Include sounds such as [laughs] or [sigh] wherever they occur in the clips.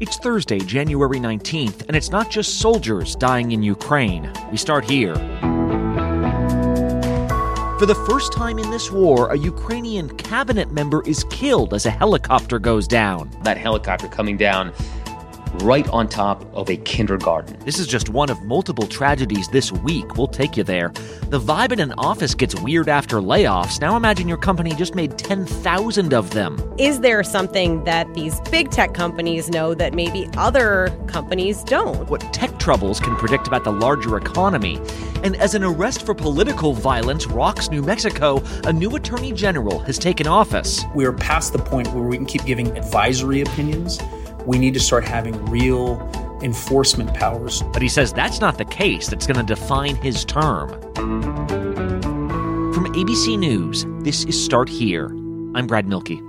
It's Thursday, January 19th, and it's not just soldiers dying in Ukraine. We start here. For the first time in this war, a Ukrainian cabinet member is killed as a helicopter goes down. That helicopter coming down right on top of a kindergarten. This is just one of multiple tragedies this week. We'll take you there. The vibe in an office gets weird after layoffs. Now imagine your company just made 10,000 of them. Is there something that these big tech companies know that maybe other companies don't? What tech troubles can predict about the larger economy. And as an arrest for political violence rocks New Mexico, a new attorney general has taken office. We are past the point where we can keep giving advisory opinions we need to start having real enforcement powers. But he says that's not the case that's going to define his term. From ABC News, this is Start Here. I'm Brad Mielke.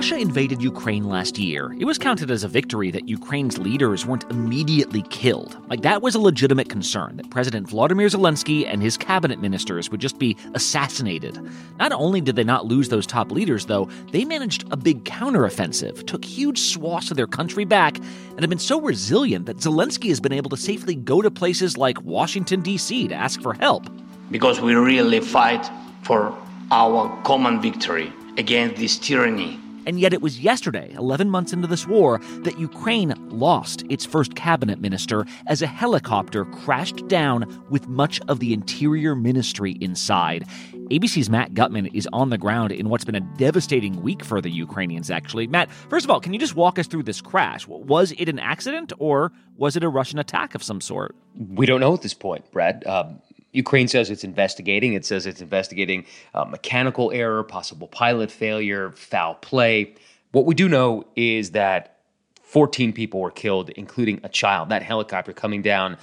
Russia invaded Ukraine last year, it was counted as a victory that Ukraine's leaders weren't immediately killed. Like, that was a legitimate concern that President Vladimir Zelensky and his cabinet ministers would just be assassinated. Not only did they not lose those top leaders, though, they managed a big counteroffensive, took huge swaths of their country back, and have been so resilient that Zelensky has been able to safely go to places like Washington, D.C. to ask for help. Because we really fight for our common victory against this tyranny. And yet it was yesterday, 11 months into this war, that Ukraine lost its first cabinet minister as a helicopter crashed down with much of the interior ministry inside. ABC's Matt Gutman is on the ground in what's been a devastating week for the Ukrainians, actually. Matt, first of all, can you just walk us through this crash? Was it an accident or was it a Russian attack of some sort? We don't know at this point, Brad. Um, Ukraine says it's investigating. It says it's investigating uh, mechanical error, possible pilot failure, foul play. What we do know is that 14 people were killed, including a child. That helicopter coming down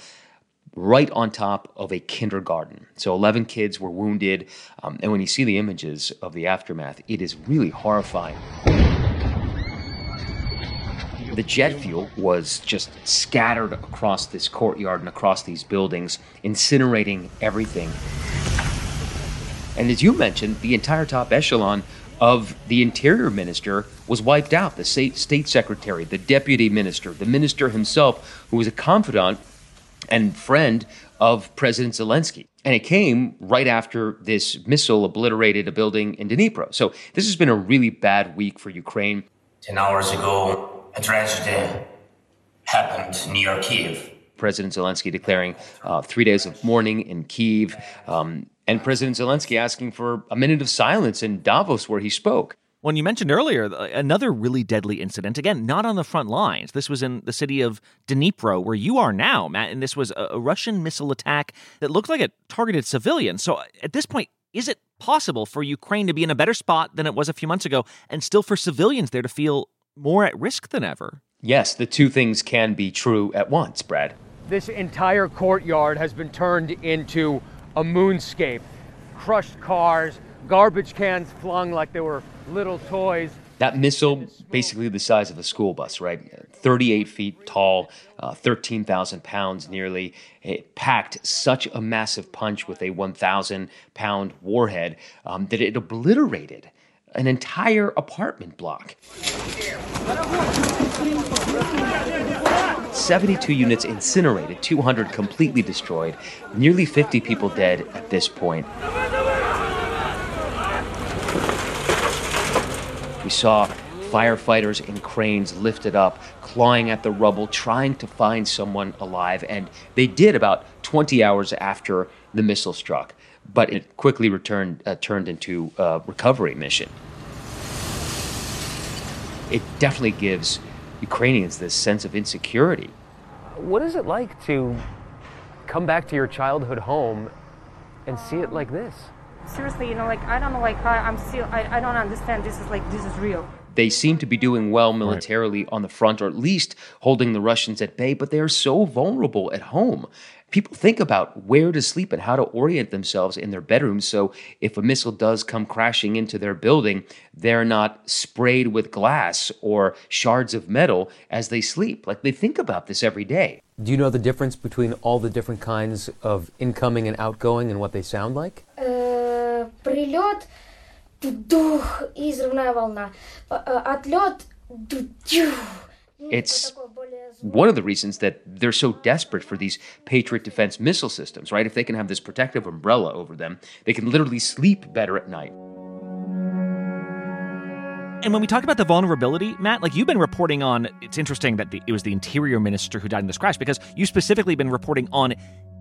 right on top of a kindergarten. So 11 kids were wounded. Um, and when you see the images of the aftermath, it is really horrifying. The jet fuel was just scattered across this courtyard and across these buildings, incinerating everything. And as you mentioned, the entire top echelon of the interior minister was wiped out the state, state secretary, the deputy minister, the minister himself, who was a confidant and friend of President Zelensky. And it came right after this missile obliterated a building in Dnipro. So this has been a really bad week for Ukraine. 10 hours ago, a tragedy happened near Kiev. President Zelensky declaring uh, three days of mourning in Kiev, um, and President Zelensky asking for a minute of silence in Davos, where he spoke. When you mentioned earlier, another really deadly incident, again, not on the front lines. This was in the city of Dnipro, where you are now, Matt, and this was a Russian missile attack that looked like it targeted civilians. So at this point, is it possible for Ukraine to be in a better spot than it was a few months ago and still for civilians there to feel more at risk than ever. Yes, the two things can be true at once, Brad. This entire courtyard has been turned into a moonscape. Crushed cars, garbage cans flung like they were little toys. That missile, basically the size of a school bus, right? 38 feet tall, uh, 13,000 pounds nearly. It packed such a massive punch with a 1,000 pound warhead um, that it obliterated an entire apartment block. 72 units incinerated, 200 completely destroyed, nearly 50 people dead at this point. We saw firefighters in cranes lifted up, clawing at the rubble, trying to find someone alive, and they did about 20 hours after the missile struck but it quickly returned uh, turned into a recovery mission. It definitely gives Ukrainians this sense of insecurity. What is it like to come back to your childhood home and see it like this? Seriously, you know, like I don't know, like I, I'm still, I, I don't understand. This is like this is real. They seem to be doing well militarily right. on the front, or at least holding the Russians at bay, but they are so vulnerable at home people think about where to sleep and how to orient themselves in their bedrooms. So if a missile does come crashing into their building, they're not sprayed with glass or shards of metal as they sleep. Like they think about this every day. Do you know the difference between all the different kinds of incoming and outgoing and what they sound like? Э, прилет, дух и взрывная волна. Э, Отлет, ду-дю. Ну, It's такое более one of the reasons that they're so desperate for these Patriot defense missile systems, right? If they can have this protective umbrella over them, they can literally sleep better at night. And when we talk about the vulnerability, Matt, like you've been reporting on, it's interesting that the, it was the interior minister who died in this crash because you've specifically been reporting on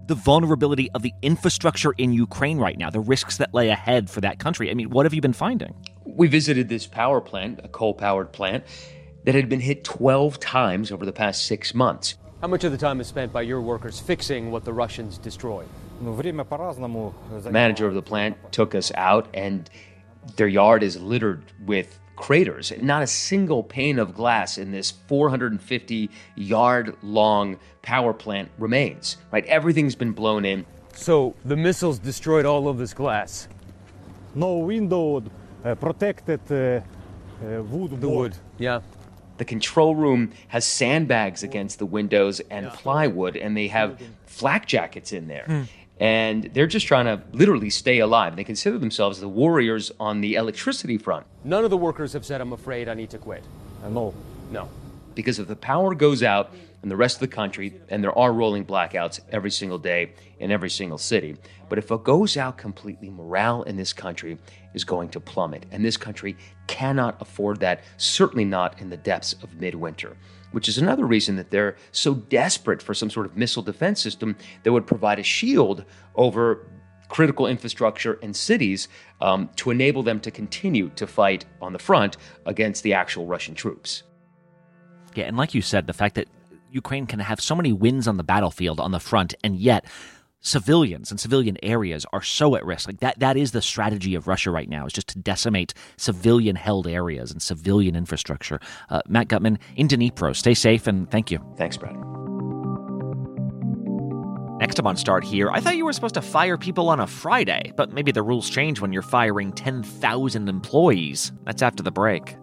the vulnerability of the infrastructure in Ukraine right now, the risks that lay ahead for that country. I mean, what have you been finding? We visited this power plant, a coal powered plant, that had been hit 12 times over the past six months. How much of the time is spent by your workers fixing what the Russians destroyed? The manager of the plant took us out, and their yard is littered with craters. Not a single pane of glass in this 450 yard long power plant remains, right? Everything's been blown in. So the missiles destroyed all of this glass. No window, uh, protected uh, uh, wood. The wood, yeah. The control room has sandbags against the windows and plywood, and they have flak jackets in there. Hmm. And they're just trying to literally stay alive. They consider themselves the warriors on the electricity front. None of the workers have said, I'm afraid I need to quit. No. No. Because if the power goes out the rest of the country, and there are rolling blackouts every single day in every single city, but if it goes out completely, morale in this country is going to plummet. And this country cannot afford that, certainly not in the depths of midwinter. Which is another reason that they're so desperate for some sort of missile defense system that would provide a shield over critical infrastructure and cities um, to enable them to continue to fight on the front against the actual Russian troops. Yeah, and like you said, the fact that Ukraine can have so many wins on the battlefield on the front, and yet civilians and civilian areas are so at risk. Like that that is the strategy of Russia right now, is just to decimate civilian held areas and civilian infrastructure. Uh, Matt Gutman in Dnipro. Stay safe and thank you. Thanks, Brad. Next up on Start Here, I thought you were supposed to fire people on a Friday, but maybe the rules change when you're firing 10,000 employees. That's after the break.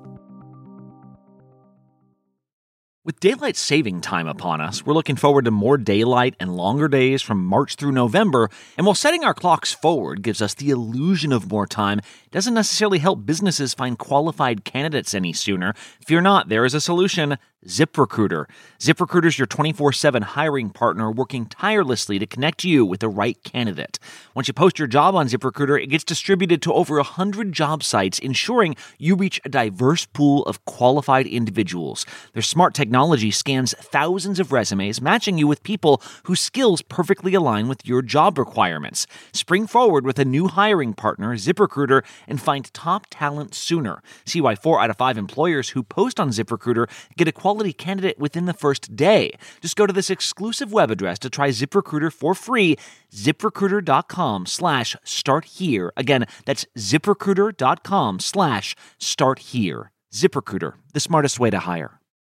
With daylight saving time upon us, we're looking forward to more daylight and longer days from March through November. And while setting our clocks forward gives us the illusion of more time, doesn't necessarily help businesses find qualified candidates any sooner. Fear not, there is a solution. ZipRecruiter. ZipRecruiter is your 24 7 hiring partner working tirelessly to connect you with the right candidate. Once you post your job on ZipRecruiter, it gets distributed to over 100 job sites, ensuring you reach a diverse pool of qualified individuals. Their smart technology scans thousands of resumes, matching you with people whose skills perfectly align with your job requirements. Spring forward with a new hiring partner, ZipRecruiter, and find top talent sooner. See why four out of five employers who post on ZipRecruiter get a quality candidate within the first day. Just go to this exclusive web address to try ZipRecruiter for free, ziprecruiter.com slash start here. Again, that's ziprecruiter.com slash start here. ZipRecruiter, the smartest way to hire.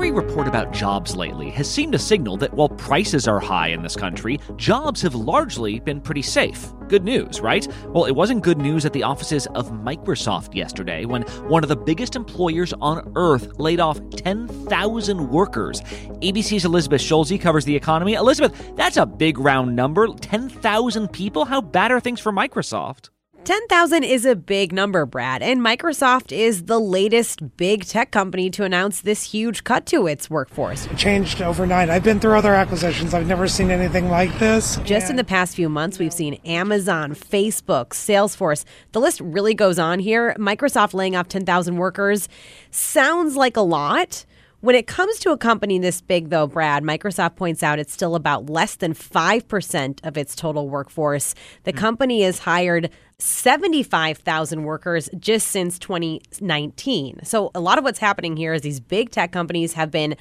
Every report about jobs lately has seemed to signal that while prices are high in this country, jobs have largely been pretty safe. Good news, right? Well, it wasn't good news at the offices of Microsoft yesterday when one of the biggest employers on earth laid off 10,000 workers. ABC's Elizabeth Schulze covers the economy. Elizabeth, that's a big round number. 10,000 people? How bad are things for Microsoft? 10,000 is a big number, Brad, and Microsoft is the latest big tech company to announce this huge cut to its workforce. It changed overnight. I've been through other acquisitions. I've never seen anything like this. Just in the past few months, we've seen Amazon, Facebook, Salesforce. The list really goes on here. Microsoft laying off 10,000 workers sounds like a lot. When it comes to a company this big, though, Brad, Microsoft points out it's still about less than 5% of its total workforce. The hmm. company has hired 75,000 workers just since 2019. So, a lot of what's happening here is these big tech companies have been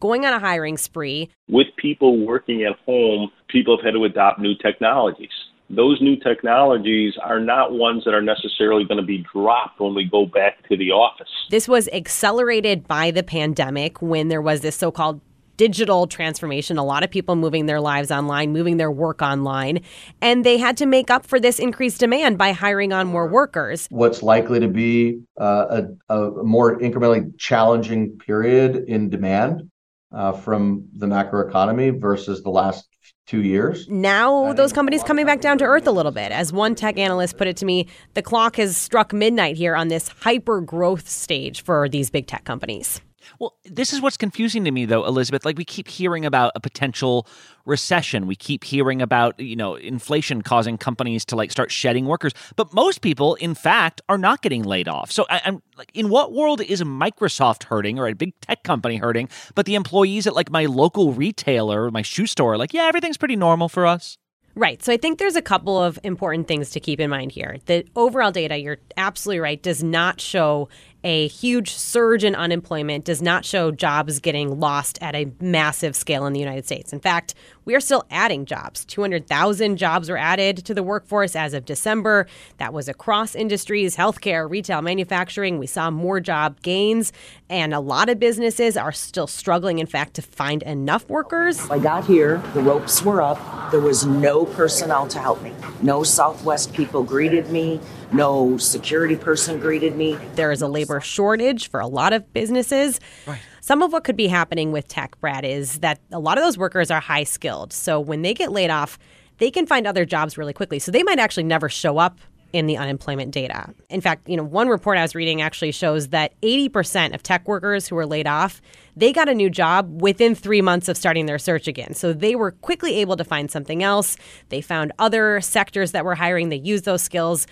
going on a hiring spree. With people working at home, people have had to adopt new technologies those new technologies are not ones that are necessarily going to be dropped when we go back to the office. This was accelerated by the pandemic when there was this so called digital transformation, a lot of people moving their lives online, moving their work online, and they had to make up for this increased demand by hiring on more workers. What's likely to be uh, a, a, more incrementally challenging period in demand uh, from the macroeconomy versus the last two years. Now, those companies coming back down to earth a little bit. As one tech analyst put it to me, the clock has struck midnight here on this hyper growth stage for these big tech companies. Well, this is what's confusing to me, though, Elizabeth. Like, we keep hearing about a potential recession. We keep hearing about, you know, inflation causing companies to like start shedding workers. But most people, in fact, are not getting laid off. So I, am like, in what world is Microsoft hurting or a big tech company hurting? But the employees at like my local retailer, my shoe store, like, yeah, everything's pretty normal for us. Right. So I think there's a couple of important things to keep in mind here. The overall data, you're absolutely right, does not show a huge surge in unemployment does not show jobs getting lost at a massive scale in the United States. In fact, we are still adding jobs. 200,000 jobs were added to the workforce as of December. That was across industries, healthcare, retail, manufacturing. We saw more job gains, and a lot of businesses are still struggling, in fact, to find enough workers. I got here, the ropes were up. There was no personnel to help me. No Southwest people greeted me. No security person greeted me. There is a labor shortage for a lot of businesses. Right. Some of what could be happening with tech, Brad, is that a lot of those workers are high skilled. So when they get laid off, they can find other jobs really quickly. So they might actually never show up in the unemployment data. In fact, you know, one report I was reading actually shows that 80% of tech workers who were laid off, they got a new job within 3 months of starting their search again. So they were quickly able to find something else. They found other sectors that were hiring, they used those skills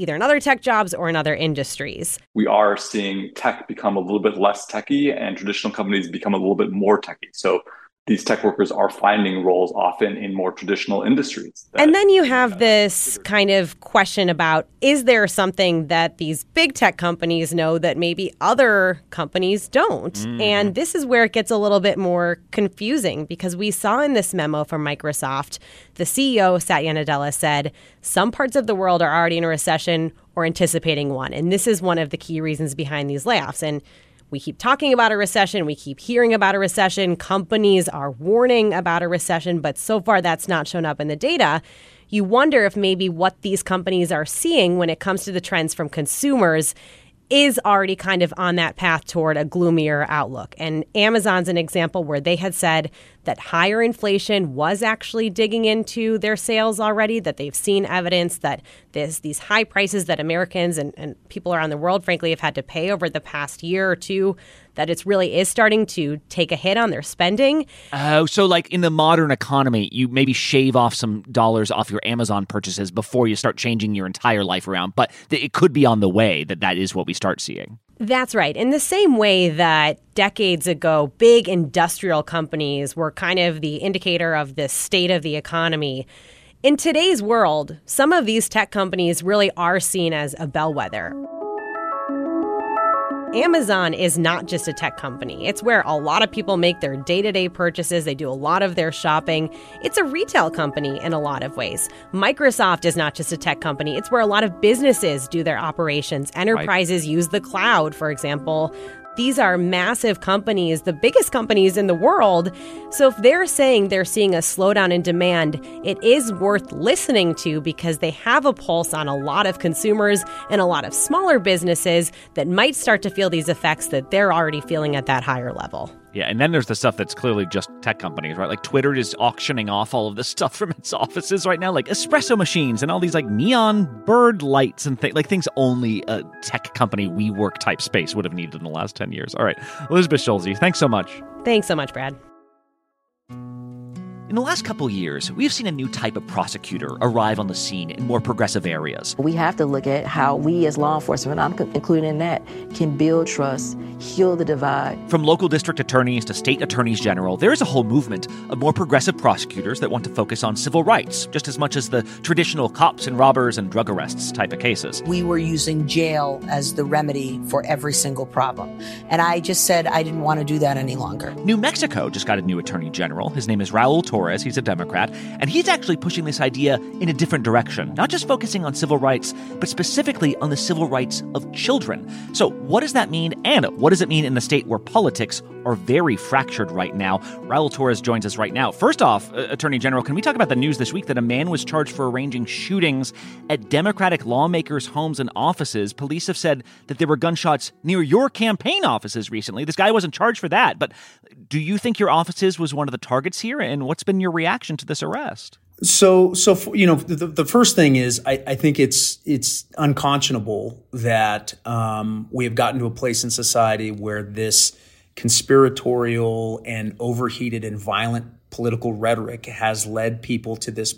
either in other tech jobs or in other industries. We are seeing tech become a little bit less techy and traditional companies become a little bit more techy. So these tech workers are finding roles often in more traditional industries. And then you have this kind of question about is there something that these big tech companies know that maybe other companies don't? Mm. And this is where it gets a little bit more confusing because we saw in this memo from Microsoft, the CEO, Satya Nadella, said some parts of the world are already in a recession or anticipating one. And this is one of the key reasons behind these layoffs. And we keep talking about a recession. We keep hearing about a recession. Companies are warning about a recession, but so far that's not shown up in the data. You wonder if maybe what these companies are seeing when it comes to the trends from consumers is already kind of on that path toward a gloomier outlook. And Amazon's an example where they had said that higher inflation was actually digging into their sales already, that they've seen evidence that this, these high prices that Americans and, and people around the world, frankly, have had to pay over the past year or two, that it really is starting to take a hit on their spending. Oh, so like in the modern economy, you maybe shave off some dollars off your Amazon purchases before you start changing your entire life around, but it could be on the way that that is what we start seeing. That's right. In the same way that decades ago, big industrial companies were kind of the indicator of the state of the economy. In today's world, some of these tech companies really are seen as a bellwether. Amazon is not just a tech company. It's where a lot of people make their day to day purchases. They do a lot of their shopping. It's a retail company in a lot of ways. Microsoft is not just a tech company. It's where a lot of businesses do their operations. Enterprises use the cloud, for example. These are massive companies, the biggest companies in the world. So if they're saying they're seeing a slowdown in demand, it is worth listening to because they have a pulse on a lot of consumers and a lot of smaller businesses that might start to feel these effects that they're already feeling at that higher level. Yeah, and then there's the stuff that's clearly just tech companies, right? Like Twitter is auctioning off all of this [laughs] stuff from its offices right now, like espresso machines and all these like neon bird lights and things, like things only a tech company WeWork type space would have needed in the last 10 years. All right. Elizabeth Schulze, thanks so much. Thanks so much, Brad. In the last couple years, we have seen a new type of prosecutor arrive on the scene in more progressive areas. We have to look at how we as law enforcement, I'm including in that, can build trust, heal the divide. From local district attorneys to state attorneys general, there is a whole movement of more progressive prosecutors that want to focus on civil rights just as much as the traditional cops and robbers and drug arrests type of cases. We were using jail as the remedy for every single problem. And I just said I didn't want to do that any longer. New Mexico just got a new attorney general. His name is Raul Torrez. Torrez. He's a Democrat. And he's actually pushing this idea in a different direction, not just focusing on civil rights, but specifically on the civil rights of children. So, what does that mean? And what does it mean in a state where politics are very fractured right now? Raul Torrez joins us right now. First off, uh, Attorney General, can we talk about the news this week that a man was charged for arranging shootings at Democratic lawmakers' homes and offices? Police have said that there were gunshots near your campaign offices recently. This guy wasn't charged for that, but do you think your offices was one of the targets here? And what's been your reaction to this arrest? So, so you know, the, the first thing is, I, I, think it's it's unconscionable that um, we have gotten to a place in society where this conspiratorial and overheated and violent political rhetoric has led people to this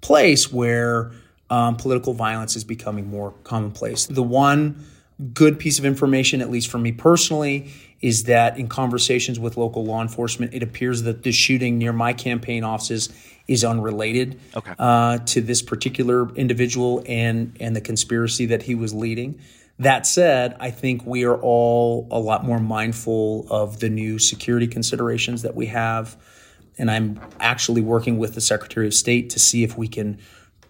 place where um, political violence is becoming more commonplace. The one good piece of information, at least for me personally, is that in conversations with local law enforcement, it appears that the shooting near my campaign offices is unrelated okay. uh, to this particular individual and and the conspiracy that he was leading. That said, I think we are all a lot more mindful of the new security considerations that we have. And I'm actually working with the Secretary of State to see if we can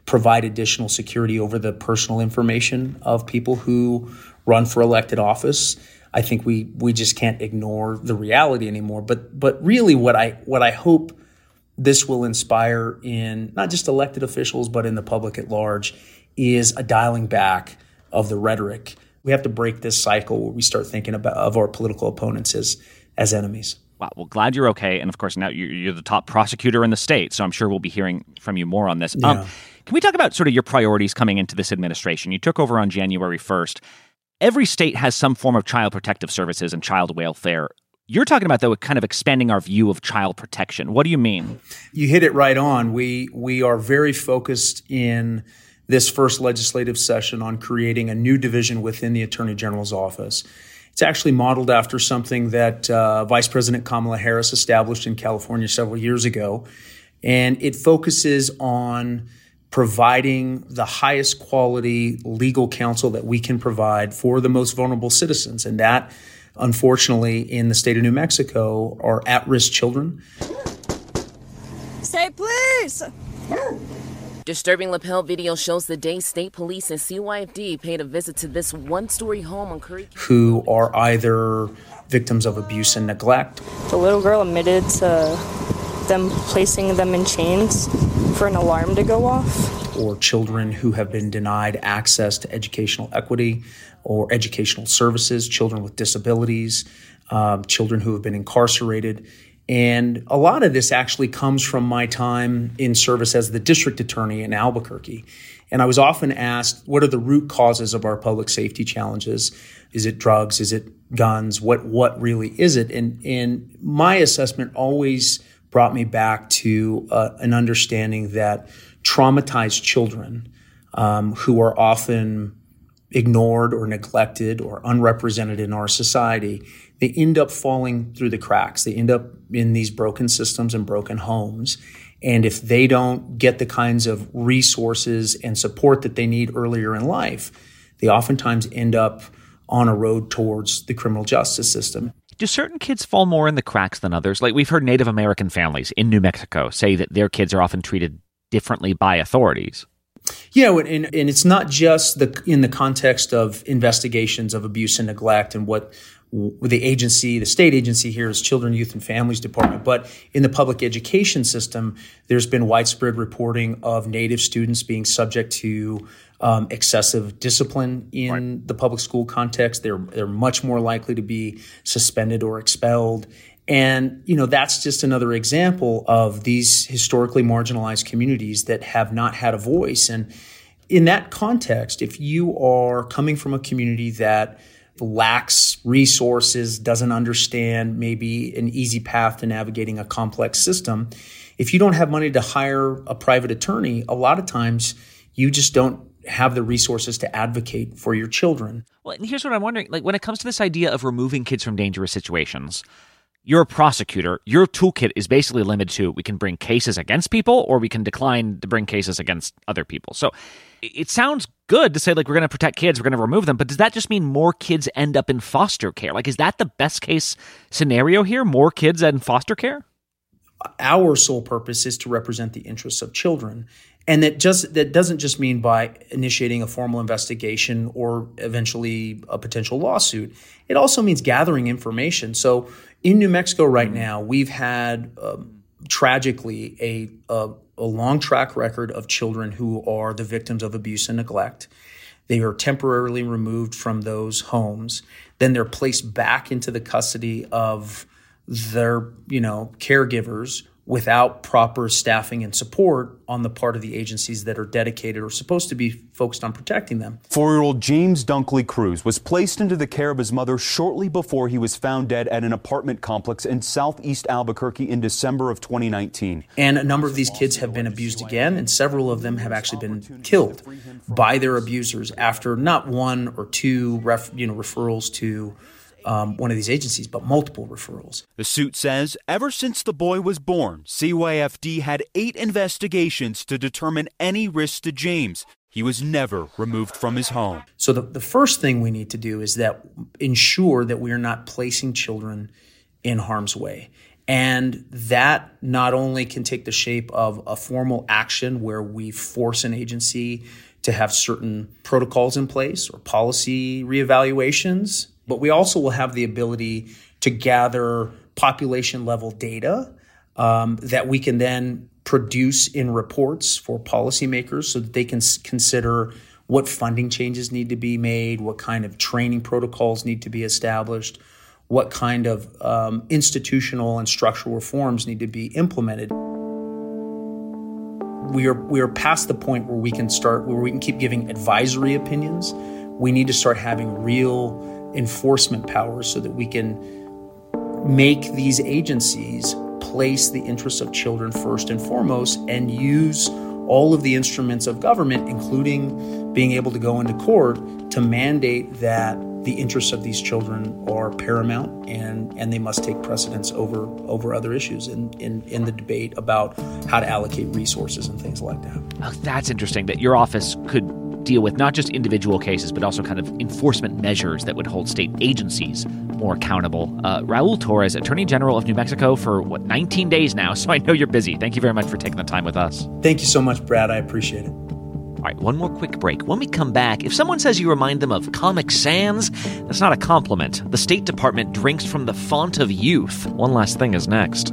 provide additional security over the personal information of people who run for elected office. I think we we just can't ignore the reality anymore. But but really, what I what I hope this will inspire in not just elected officials but in the public at large is a dialing back of the rhetoric. We have to break this cycle where we start thinking about of our political opponents as as enemies. Wow. Well, glad you're okay. And of course, now you're the top prosecutor in the state, so I'm sure we'll be hearing from you more on this. Yeah. Um, can we talk about sort of your priorities coming into this administration? You took over on January 1st. Every state has some form of child protective services and child welfare. You're talking about though kind of expanding our view of child protection. What do you mean? You hit it right on. We we are very focused in this first legislative session on creating a new division within the Attorney General's office. It's actually modeled after something that uh, Vice President Kamala Harris established in California several years ago. And it focuses on providing the highest quality legal counsel that we can provide for the most vulnerable citizens. And that, unfortunately, in the state of New Mexico, are at risk children. Say please! Disturbing lapel video shows the day state police and CYFD paid a visit to this one story home on Curry. Who are either victims of abuse and neglect. The little girl admitted to them placing them in chains for an alarm to go off. Or children who have been denied access to educational equity or educational services, children with disabilities, um, children who have been incarcerated. And a lot of this actually comes from my time in service as the district attorney in Albuquerque. And I was often asked, what are the root causes of our public safety challenges? Is it drugs? Is it guns? What what really is it? And and my assessment always brought me back to uh, an understanding that traumatized children um, who are often ignored or neglected or unrepresented in our society, they end up falling through the cracks. They end up in these broken systems and broken homes. And if they don't get the kinds of resources and support that they need earlier in life, they oftentimes end up on a road towards the criminal justice system do certain kids fall more in the cracks than others? Like we've heard Native American families in New Mexico say that their kids are often treated differently by authorities. Yeah, and, and it's not just the in the context of investigations of abuse and neglect and what the agency, the state agency here is Children, Youth, and Families Department. But in the public education system, there's been widespread reporting of Native students being subject to um, excessive discipline in right. the public school context. They're they're much more likely to be suspended or expelled. And, you know, that's just another example of these historically marginalized communities that have not had a voice. And in that context, if you are coming from a community that lacks resources, doesn't understand maybe an easy path to navigating a complex system, if you don't have money to hire a private attorney, a lot of times you just don't have the resources to advocate for your children. Well, and here's what I'm wondering like when it comes to this idea of removing kids from dangerous situations, you're a prosecutor. Your toolkit is basically limited to we can bring cases against people or we can decline to bring cases against other people. So it sounds good to say like we're going to protect kids, we're going to remove them, but does that just mean more kids end up in foster care? Like is that the best case scenario here? More kids in foster care? Our sole purpose is to represent the interests of children. And that just that doesn't just mean by initiating a formal investigation or eventually a potential lawsuit. It also means gathering information. So in New Mexico right now, we've had um, tragically a, a, a long track record of children who are the victims of abuse and neglect. They are temporarily removed from those homes. Then they're placed back into the custody of their, you know, caregivers without proper staffing and support on the part of the agencies that are dedicated or supposed to be focused on protecting them. Four year old James Dunklee Cruz was placed into the care of his mother shortly before he was found dead at an apartment complex in southeast Albuquerque in December of 2019. And a number of these kids have been abused again, and several of them have actually been killed by their abusers after not one or two ref, you know, referrals to um, one of these agencies, but multiple referrals. The suit says ever since the boy was born, CYFD had eight investigations to determine any risk to James. He was never removed from his home. So the, the first thing we need to do is that ensure that we are not placing children in harm's way. And that not only can take the shape of a formal action where we force an agency to have certain protocols in place or policy reevaluations but we also will have the ability to gather population level data um, that we can then produce in reports for policymakers so that they can s- consider what funding changes need to be made, what kind of training protocols need to be established, what kind of um, institutional and structural reforms need to be implemented. We are we are past the point where we can start where we can keep giving advisory opinions. We need to start having real enforcement powers so that we can make these agencies place the interests of children first and foremost and use all of the instruments of government, including being able to go into court to mandate that the interests of these children are paramount and, and they must take precedence over over other issues in, in, in the debate about how to allocate resources and things like that. Oh, that's interesting that your office could deal with not just individual cases, but also kind of enforcement measures that would hold state agencies more accountable. Uh, Raul Torrez, Attorney General of New Mexico, for what, 19 days now, so I know you're busy. Thank you very much for taking the time with us. Thank you so much, Brad. I appreciate it. All right, one more quick break. When we come back, if someone says you remind them of Comic Sans, that's not a compliment. The State Department drinks from the font of youth. One last thing is next.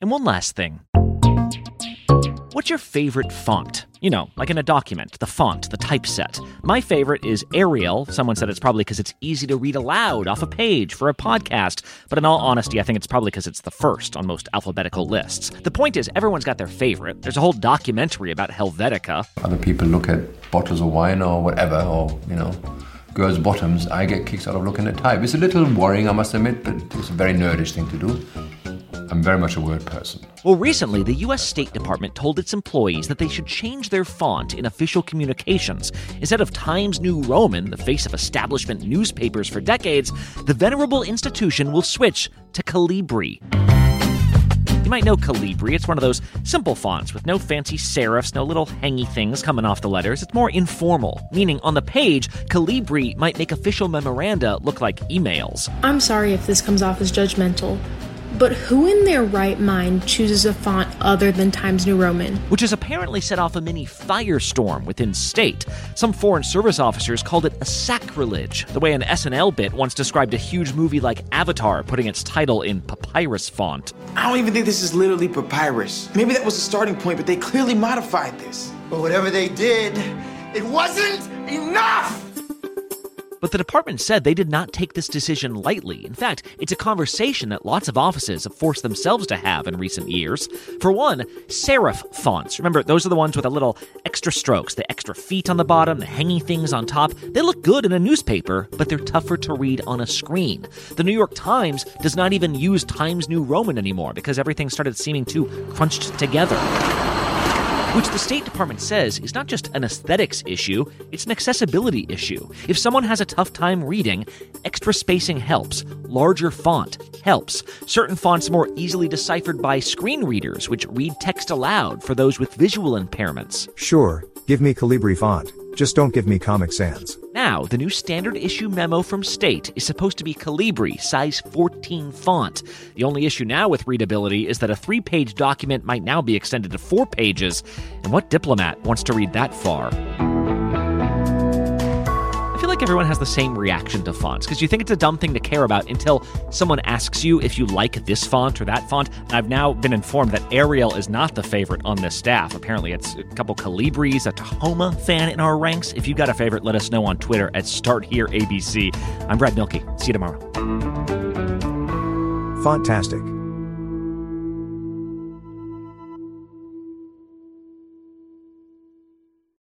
And one last thing. What's your favorite font? You know, like in a document, the font, the typeset. My favorite is Arial. Someone said it's probably because it's easy to read aloud off a page for a podcast. But in all honesty, I think it's probably because it's the first on most alphabetical lists. The point is, everyone's got their favorite. There's a whole documentary about Helvetica. Other people look at bottles of wine or whatever, or, you know, girls' bottoms. I get kicks out of looking at type. It's a little worrying, I must admit, but it's a very nerdish thing to do. I'm very much a word person. Well, recently, the U.S. State Department told its employees that they should change their font in official communications. Instead of Times New Roman, the face of establishment newspapers for decades, the venerable institution will switch to Calibri. You might know Calibri. It's one of those simple fonts with no fancy serifs, no little hangy things coming off the letters. It's more informal, meaning on the page, Calibri might make official memoranda look like emails. I'm sorry if this comes off as judgmental, but who in their right mind chooses a font other than Times New Roman? Which has apparently set off a mini firestorm within state. Some Foreign Service officers called it a sacrilege, the way an SNL bit once described a huge movie like Avatar putting its title in papyrus font. I don't even think this is literally papyrus. Maybe that was the starting point, but they clearly modified this. But whatever they did, it wasn't enough! But the department said they did not take this decision lightly. In fact, it's a conversation that lots of offices have forced themselves to have in recent years. For one, serif fonts. Remember, those are the ones with a little extra strokes, the extra feet on the bottom, the hanging things on top. They look good in a newspaper, but they're tougher to read on a screen. The New York Times does not even use Times New Roman anymore because everything started seeming too crunched together which the State Department says is not just an aesthetics issue, it's an accessibility issue. If someone has a tough time reading, extra spacing helps, larger font helps. Certain fonts more easily deciphered by screen readers, which read text aloud for those with visual impairments. Sure, give me Calibri font. Just don't give me Comic Sans. Now, the new standard issue memo from State is supposed to be Calibri, size 14 font. The only issue now with readability is that a three page document might now be extended to four pages. And what diplomat wants to read that far? Like everyone has the same reaction to fonts because you think it's a dumb thing to care about until someone asks you if you like this font or that font. And I've now been informed that Arial is not the favorite on this staff. Apparently, it's a couple Calibris, a Tahoma fan in our ranks. If you've got a favorite, let us know on Twitter at StartHereABC. I'm Brad Mielke. See you tomorrow. Fontastic.